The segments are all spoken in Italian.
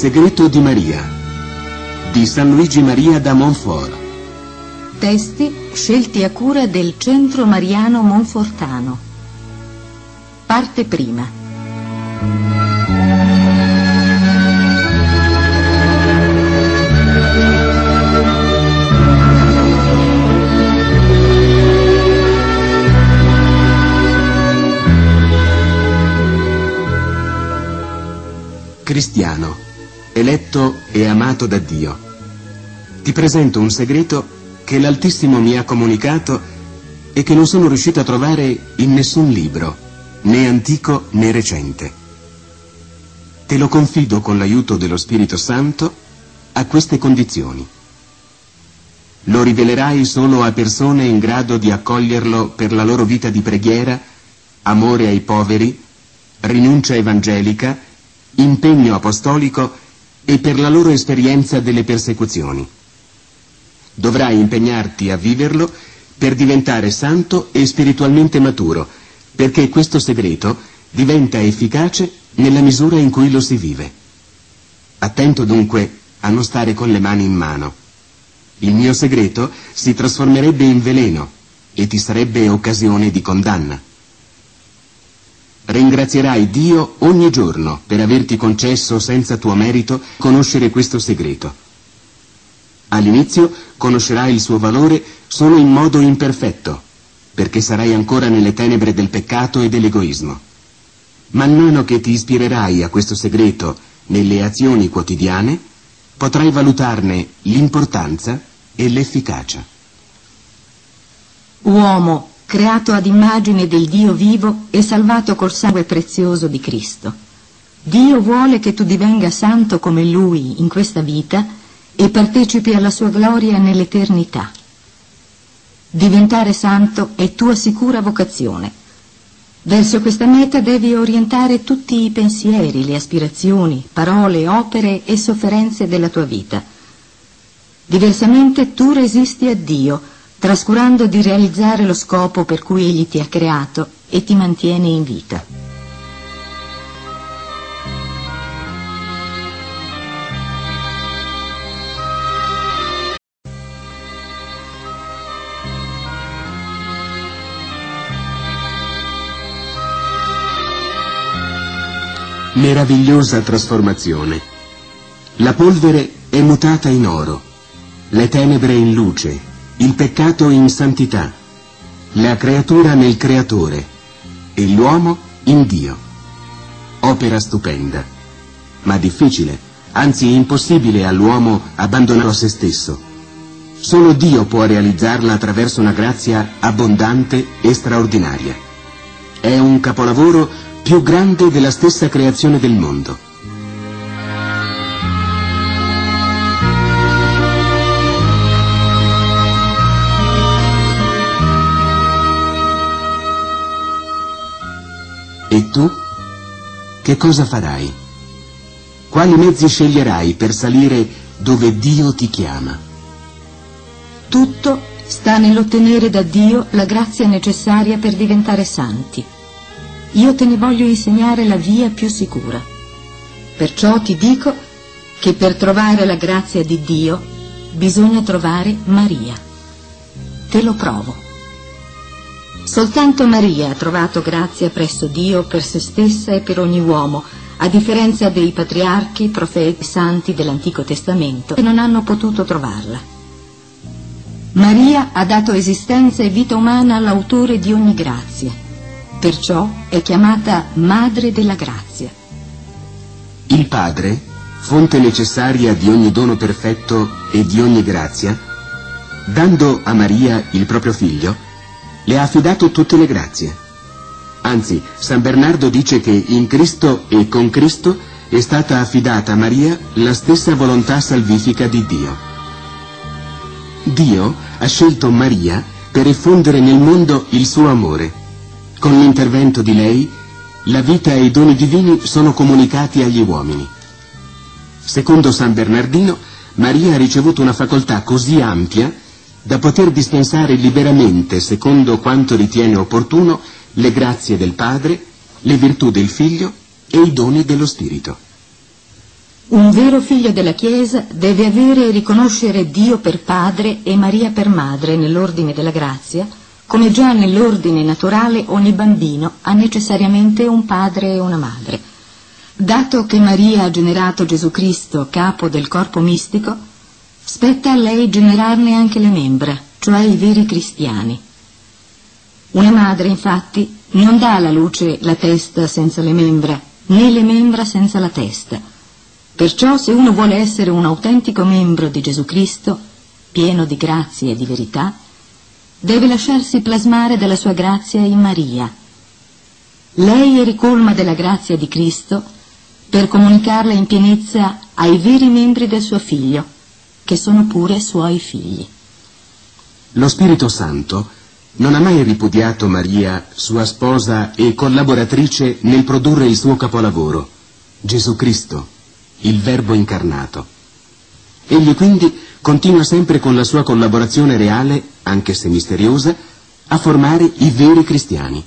segreto di Maria di San Luigi Maria da Montfort. Testi scelti a cura del Centro Mariano Monfortano. Parte prima. Cristiano, eletto e amato da Dio. Ti presento un segreto che l'Altissimo mi ha comunicato e che non sono riuscito a trovare in nessun libro, né antico né recente. Te lo confido con l'aiuto dello Spirito Santo a queste condizioni. Lo rivelerai solo a persone in grado di accoglierlo per la loro vita di preghiera, amore ai poveri, rinuncia evangelica, impegno apostolico e per la loro esperienza delle persecuzioni. Dovrai impegnarti a viverlo per diventare santo e spiritualmente maturo, perché questo segreto diventa efficace nella misura in cui lo si vive. Attento dunque a non stare con le mani in mano. Il mio segreto si trasformerebbe in veleno e ti sarebbe occasione di condanna. Ringrazierai Dio ogni giorno per averti concesso senza tuo merito conoscere questo segreto. All'inizio conoscerai il suo valore solo in modo imperfetto, perché sarai ancora nelle tenebre del peccato e dell'egoismo. Man mano che ti ispirerai a questo segreto nelle azioni quotidiane, potrai valutarne l'importanza e l'efficacia. Uomo, creato ad immagine del Dio vivo e salvato col sangue prezioso di Cristo. Dio vuole che tu divenga santo come Lui in questa vita e partecipi alla sua gloria nell'eternità. Diventare santo è tua sicura vocazione. Verso questa meta devi orientare tutti i pensieri, le aspirazioni, parole, opere e sofferenze della tua vita. Diversamente tu resisti a Dio, trascurando di realizzare lo scopo per cui egli ti ha creato e ti mantiene in vita. Meravigliosa trasformazione. La polvere è mutata in oro, le tenebre in luce, il peccato in santità, la creatura nel creatore e l'uomo in Dio. Opera stupenda, ma difficile, anzi impossibile all'uomo abbandonato a se stesso. Solo Dio può realizzarla attraverso una grazia abbondante e straordinaria. È un capolavoro più grande della stessa creazione del mondo. E tu? Che cosa farai? Quali mezzi sceglierai per salire dove Dio ti chiama? Tutto sta nell'ottenere da Dio la grazia necessaria per diventare santi. Io te ne voglio insegnare la via più sicura. Perciò ti dico che per trovare la grazia di Dio bisogna trovare Maria. Te lo provo. Soltanto Maria ha trovato grazia presso Dio per se stessa e per ogni uomo, a differenza dei patriarchi, profeti, santi dell'Antico Testamento, che non hanno potuto trovarla. Maria ha dato esistenza e vita umana all'autore di ogni grazia, perciò è chiamata Madre della Grazia. Il Padre, fonte necessaria di ogni dono perfetto e di ogni grazia, dando a Maria il proprio figlio, le ha affidato tutte le grazie. Anzi, San Bernardo dice che in Cristo e con Cristo è stata affidata a Maria la stessa volontà salvifica di Dio. Dio ha scelto Maria per effondere nel mondo il suo amore. Con l'intervento di lei, la vita e i doni divini sono comunicati agli uomini. Secondo San Bernardino, Maria ha ricevuto una facoltà così ampia da poter dispensare liberamente, secondo quanto ritiene opportuno, le grazie del Padre, le virtù del Figlio e i doni dello Spirito. Un vero figlio della Chiesa deve avere e riconoscere Dio per padre e Maria per madre nell'ordine della grazia, come già nell'ordine naturale ogni bambino ha necessariamente un padre e una madre. Dato che Maria ha generato Gesù Cristo, capo del corpo mistico, spetta a lei generarne anche le membra, cioè i veri cristiani. Una madre, infatti, non dà alla luce la testa senza le membra, né le membra senza la testa. Perciò se uno vuole essere un autentico membro di Gesù Cristo, pieno di grazie e di verità, deve lasciarsi plasmare dalla sua grazia in Maria. Lei è ricolma della grazia di Cristo per comunicarla in pienezza ai veri membri del suo figlio, che sono pure suoi figli. Lo Spirito Santo non ha mai ripudiato Maria, sua sposa e collaboratrice nel produrre il suo capolavoro, Gesù Cristo, il Verbo incarnato. Egli quindi continua sempre con la sua collaborazione reale, anche se misteriosa, a formare i veri cristiani.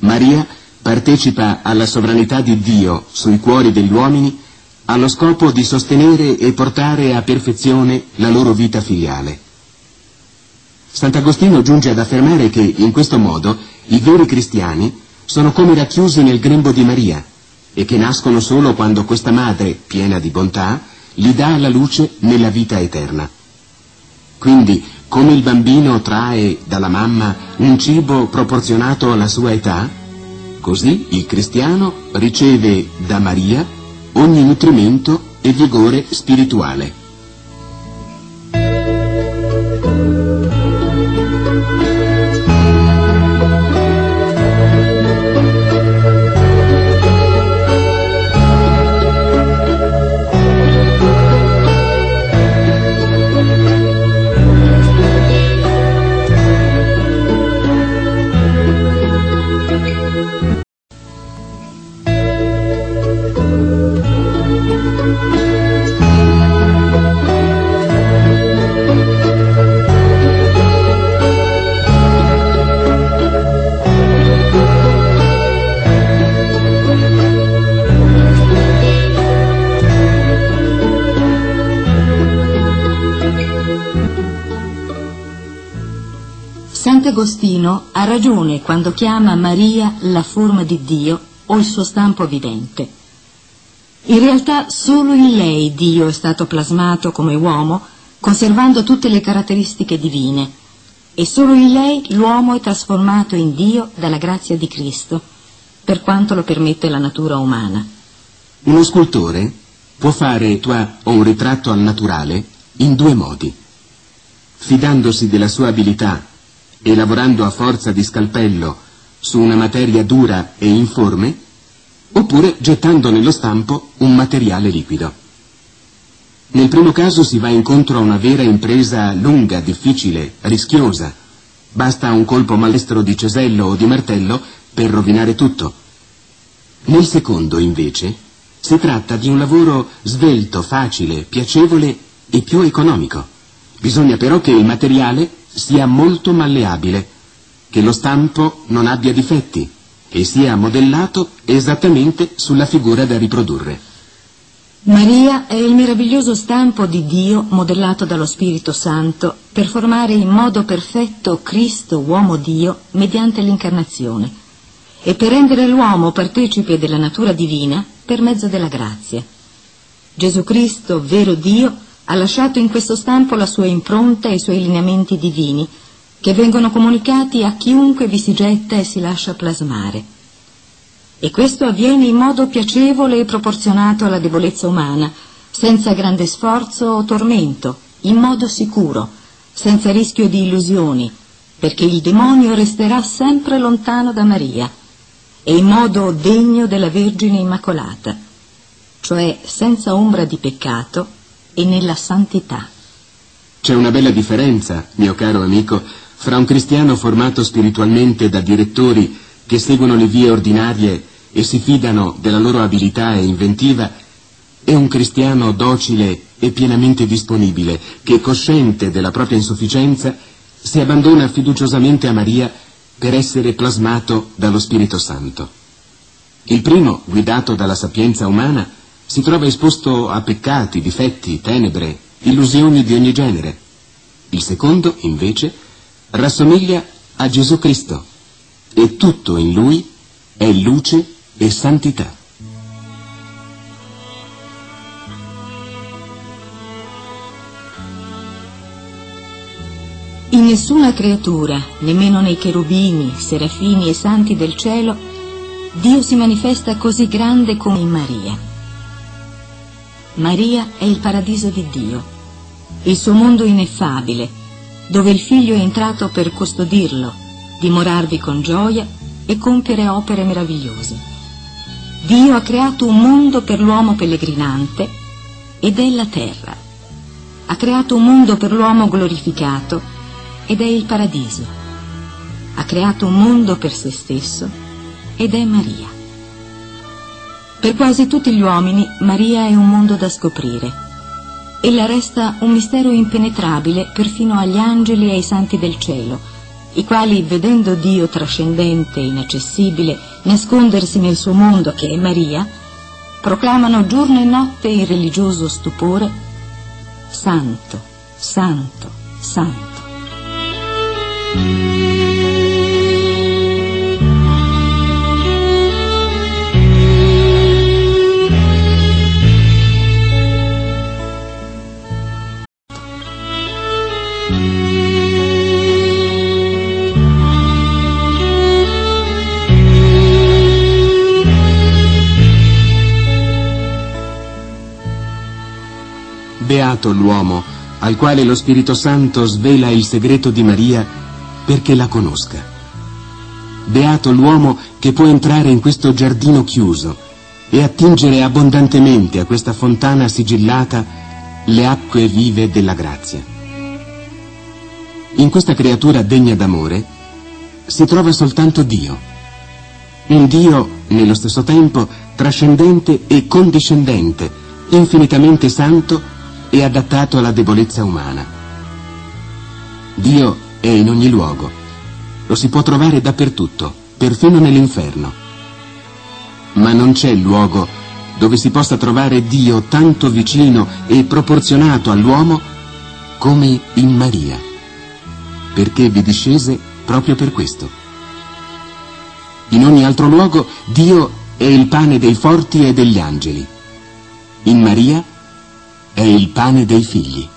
Maria partecipa alla sovranità di Dio sui cuori degli uomini allo scopo di sostenere e portare a perfezione la loro vita filiale. Sant'Agostino giunge ad affermare che in questo modo i veri cristiani sono come racchiusi nel grembo di Maria e che nascono solo quando questa madre, piena di bontà, li dà alla luce nella vita eterna. Quindi, come il bambino trae dalla mamma un cibo proporzionato alla sua età, così il cristiano riceve da Maria ogni nutrimento e vigore spirituale. Sant'Agostino ha ragione quando chiama Maria la forma di Dio o il suo stampo vivente. In realtà solo in lei Dio è stato plasmato come uomo, conservando tutte le caratteristiche divine, e solo in lei l'uomo è trasformato in Dio dalla grazia di Cristo, per quanto lo permette la natura umana. Uno scultore può fare toi o un ritratto al naturale in due modi, fidandosi della sua abilità e lavorando a forza di scalpello su una materia dura e informe, oppure gettando nello stampo un materiale liquido. Nel primo caso si va incontro a una vera impresa lunga, difficile, rischiosa. Basta un colpo malestro di cesello o di martello per rovinare tutto. Nel secondo, invece, si tratta di un lavoro svelto, facile, piacevole e più economico. Bisogna però che il materiale sia molto malleabile, che lo stampo non abbia difetti e sia modellato esattamente sulla figura da riprodurre. Maria è il meraviglioso stampo di Dio modellato dallo Spirito Santo per formare in modo perfetto Cristo, uomo Dio, mediante l'incarnazione e per rendere l'uomo partecipe della natura divina per mezzo della grazia. Gesù Cristo, vero Dio, ha lasciato in questo stampo la sua impronta e i suoi lineamenti divini, che vengono comunicati a chiunque vi si getta e si lascia plasmare. E questo avviene in modo piacevole e proporzionato alla debolezza umana, senza grande sforzo o tormento, in modo sicuro, senza rischio di illusioni, perché il demonio resterà sempre lontano da Maria, e in modo degno della Vergine Immacolata, cioè senza ombra di peccato e nella santità. C'è una bella differenza, mio caro amico, fra un cristiano formato spiritualmente da direttori che seguono le vie ordinarie e si fidano della loro abilità e inventiva e un cristiano docile e pienamente disponibile che, cosciente della propria insufficienza, si abbandona fiduciosamente a Maria per essere plasmato dallo Spirito Santo. Il primo, guidato dalla sapienza umana, si trova esposto a peccati, difetti, tenebre, illusioni di ogni genere. Il secondo, invece, rassomiglia a Gesù Cristo e tutto in lui è luce e santità. In nessuna creatura, nemmeno nei cherubini, serafini e santi del cielo, Dio si manifesta così grande come in Maria. Maria è il paradiso di Dio, il suo mondo ineffabile, dove il figlio è entrato per custodirlo, dimorarvi con gioia e compiere opere meravigliose. Dio ha creato un mondo per l'uomo pellegrinante ed è la terra. Ha creato un mondo per l'uomo glorificato ed è il paradiso. Ha creato un mondo per se stesso ed è Maria. Per quasi tutti gli uomini Maria è un mondo da scoprire. Ella resta un mistero impenetrabile perfino agli angeli e ai santi del cielo, i quali, vedendo Dio trascendente e inaccessibile nascondersi nel suo mondo che è Maria, proclamano giorno e notte in religioso stupore Santo, Santo, Santo. Beato l'uomo al quale lo Spirito Santo svela il segreto di Maria perché la conosca. Beato l'uomo che può entrare in questo giardino chiuso e attingere abbondantemente a questa fontana sigillata le acque vive della grazia. In questa creatura degna d'amore si trova soltanto Dio, un Dio nello stesso tempo trascendente e condiscendente, infinitamente santo e adattato alla debolezza umana. Dio è in ogni luogo. Lo si può trovare dappertutto, perfino nell'inferno. Ma non c'è luogo dove si possa trovare Dio tanto vicino e proporzionato all'uomo come in Maria, perché vi discese proprio per questo. In ogni altro luogo Dio è il pane dei forti e degli angeli. In Maria è il pane dei figli.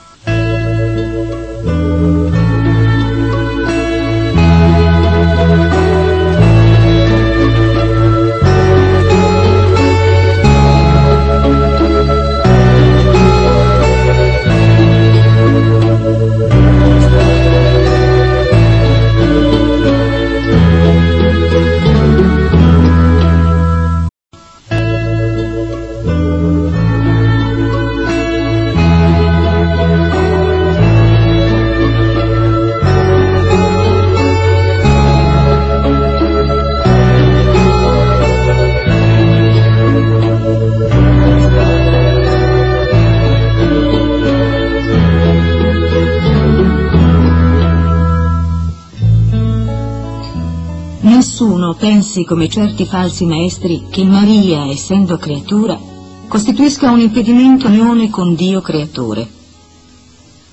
Pensi come certi falsi maestri che Maria, essendo creatura, costituisca un impedimento unione con Dio creatore.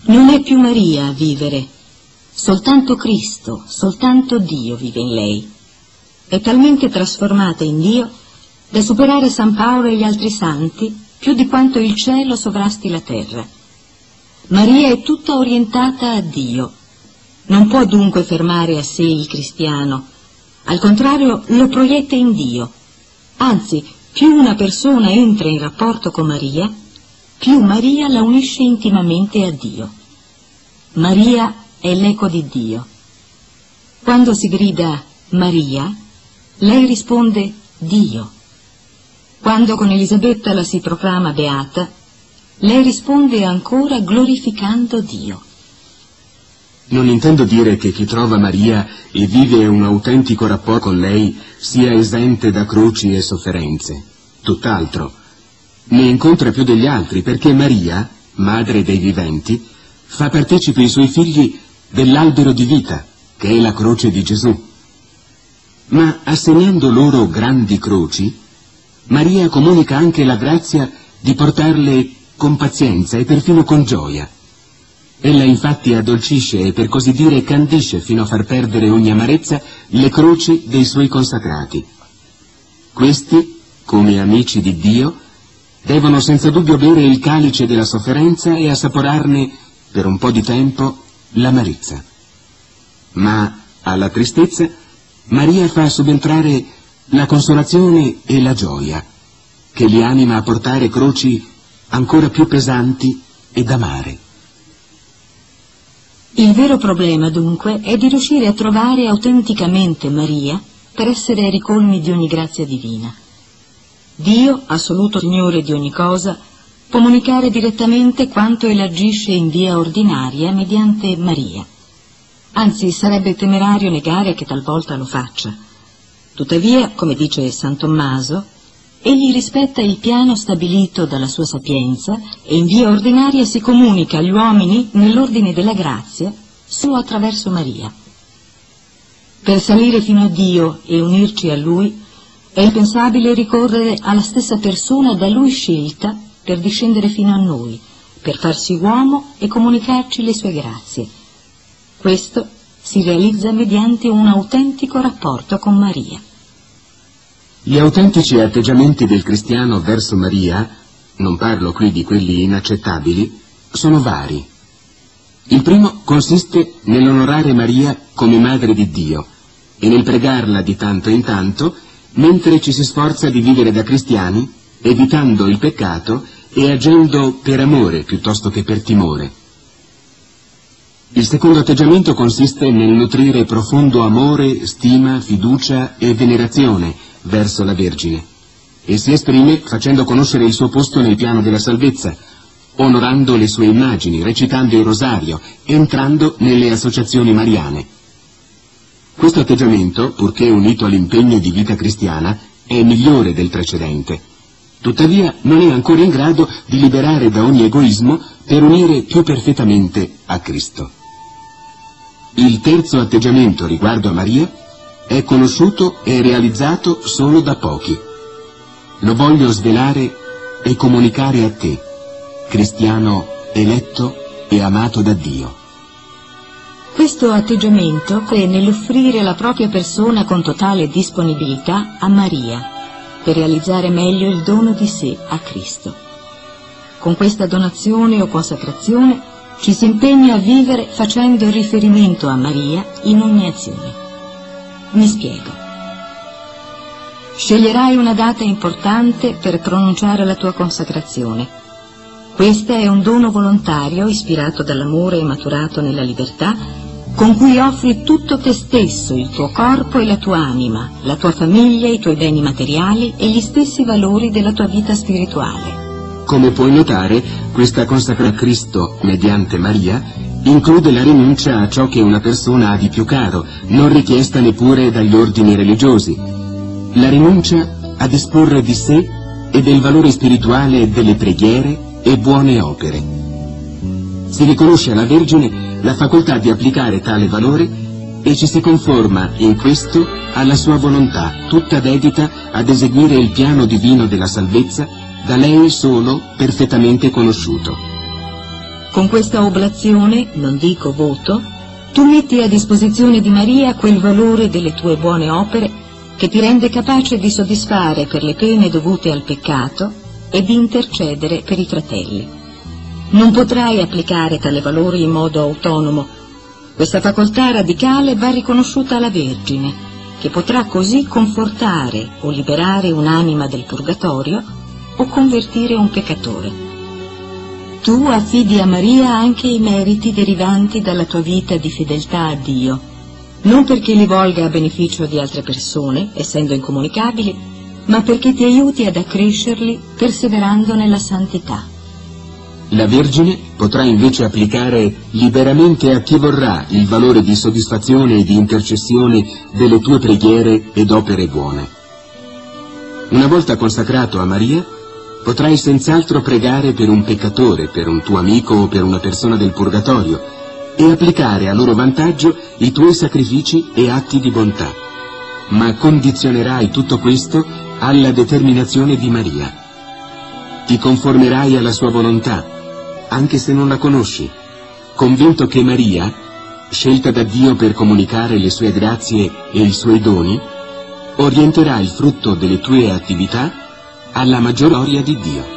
Non è più Maria a vivere, soltanto Cristo, soltanto Dio vive in lei. È talmente trasformata in Dio da superare San Paolo e gli altri santi più di quanto il cielo sovrasti la terra. Maria è tutta orientata a Dio. Non può dunque fermare a sé il cristiano, al contrario, lo proietta in Dio. Anzi, più una persona entra in rapporto con Maria, più Maria la unisce intimamente a Dio. Maria è l'eco di Dio. Quando si grida Maria, lei risponde Dio. Quando con Elisabetta la si proclama beata, lei risponde ancora glorificando Dio. Non intendo dire che chi trova Maria e vive un autentico rapporto con lei sia esente da croci e sofferenze. Tutt'altro. Ne incontra più degli altri perché Maria, madre dei viventi, fa partecipi i suoi figli dell'albero di vita, che è la croce di Gesù. Ma assegnando loro grandi croci, Maria comunica anche la grazia di portarle con pazienza e perfino con gioia. Ella infatti addolcisce e per così dire candisce fino a far perdere ogni amarezza le croci dei suoi consacrati. Questi, come amici di Dio, devono senza dubbio bere il calice della sofferenza e assaporarne, per un po' di tempo, l'amarezza. Ma alla tristezza Maria fa subentrare la consolazione e la gioia, che li anima a portare croci ancora più pesanti ed amare. Il vero problema, dunque, è di riuscire a trovare autenticamente Maria per essere ricolmi di ogni grazia divina. Dio, assoluto Signore di ogni cosa, può comunicare direttamente quanto agisce in via ordinaria mediante Maria. Anzi, sarebbe temerario negare che talvolta lo faccia. Tuttavia, come dice San Tommaso, egli rispetta il piano stabilito dalla sua sapienza e in via ordinaria si comunica agli uomini nell'ordine della grazia solo attraverso Maria. Per salire fino a Dio e unirci a Lui è impensabile ricorrere alla stessa persona da Lui scelta per discendere fino a noi, per farsi uomo e comunicarci le sue grazie. Questo si realizza mediante un autentico rapporto con Maria. Gli autentici atteggiamenti del cristiano verso Maria, non parlo qui di quelli inaccettabili, sono vari. Il primo consiste nell'onorare Maria come Madre di Dio e nel pregarla di tanto in tanto mentre ci si sforza di vivere da cristiani, evitando il peccato e agendo per amore piuttosto che per timore. Il secondo atteggiamento consiste nel nutrire profondo amore, stima, fiducia e venerazione verso la Vergine e si esprime facendo conoscere il suo posto nel piano della salvezza, onorando le sue immagini, recitando il rosario, entrando nelle associazioni mariane. Questo atteggiamento, purché unito all'impegno di vita cristiana, è migliore del precedente. Tuttavia non è ancora in grado di liberare da ogni egoismo per unire più perfettamente a Cristo. Il terzo atteggiamento riguardo a Maria è conosciuto e realizzato solo da pochi. Lo voglio svelare e comunicare a te, cristiano eletto e amato da Dio. Questo atteggiamento è nell'offrire la propria persona con totale disponibilità a Maria per realizzare meglio il dono di sé a Cristo. Con questa donazione o consacrazione ci si impegna a vivere facendo riferimento a Maria in ogni azione. Mi spiego. Sceglierai una data importante per pronunciare la tua consacrazione. Questa è un dono volontario ispirato dall'amore e maturato nella libertà, con cui offri tutto te stesso, il tuo corpo e la tua anima, la tua famiglia, i tuoi beni materiali e gli stessi valori della tua vita spirituale. Come puoi notare, questa consacra a Cristo mediante Maria include la rinuncia a ciò che una persona ha di più caro, non richiesta neppure dagli ordini religiosi. La rinuncia a disporre di sé e del valore spirituale delle preghiere e buone opere. Si riconosce alla Vergine la facoltà di applicare tale valore e ci si conforma in questo alla sua volontà, tutta dedita ad eseguire il piano divino della salvezza da lei solo perfettamente conosciuto. Con questa oblazione, non dico voto, tu metti a disposizione di Maria quel valore delle tue buone opere che ti rende capace di soddisfare per le pene dovute al peccato e di intercedere per i fratelli. Non potrai applicare tale valore in modo autonomo. Questa facoltà radicale va riconosciuta alla Vergine, che potrà così confortare o liberare un'anima del purgatorio o convertire un peccatore. Tu affidi a Maria anche i meriti derivanti dalla tua vita di fedeltà a Dio, non perché li volga a beneficio di altre persone, essendo incomunicabili, ma perché ti aiuti ad accrescerli perseverando nella santità. La Vergine potrà invece applicare liberamente a chi vorrà il valore di soddisfazione e di intercessione delle tue preghiere ed opere buone. Una volta consacrato a Maria, potrai senz'altro pregare per un peccatore, per un tuo amico o per una persona del purgatorio e applicare a loro vantaggio i tuoi sacrifici e atti di bontà. Ma condizionerai tutto questo alla determinazione di Maria. Ti conformerai alla sua volontà, anche se non la conosci, convinto che Maria, scelta da Dio per comunicare le sue grazie e i suoi doni, orienterà il frutto delle tue attività alla maggior gloria di Dio.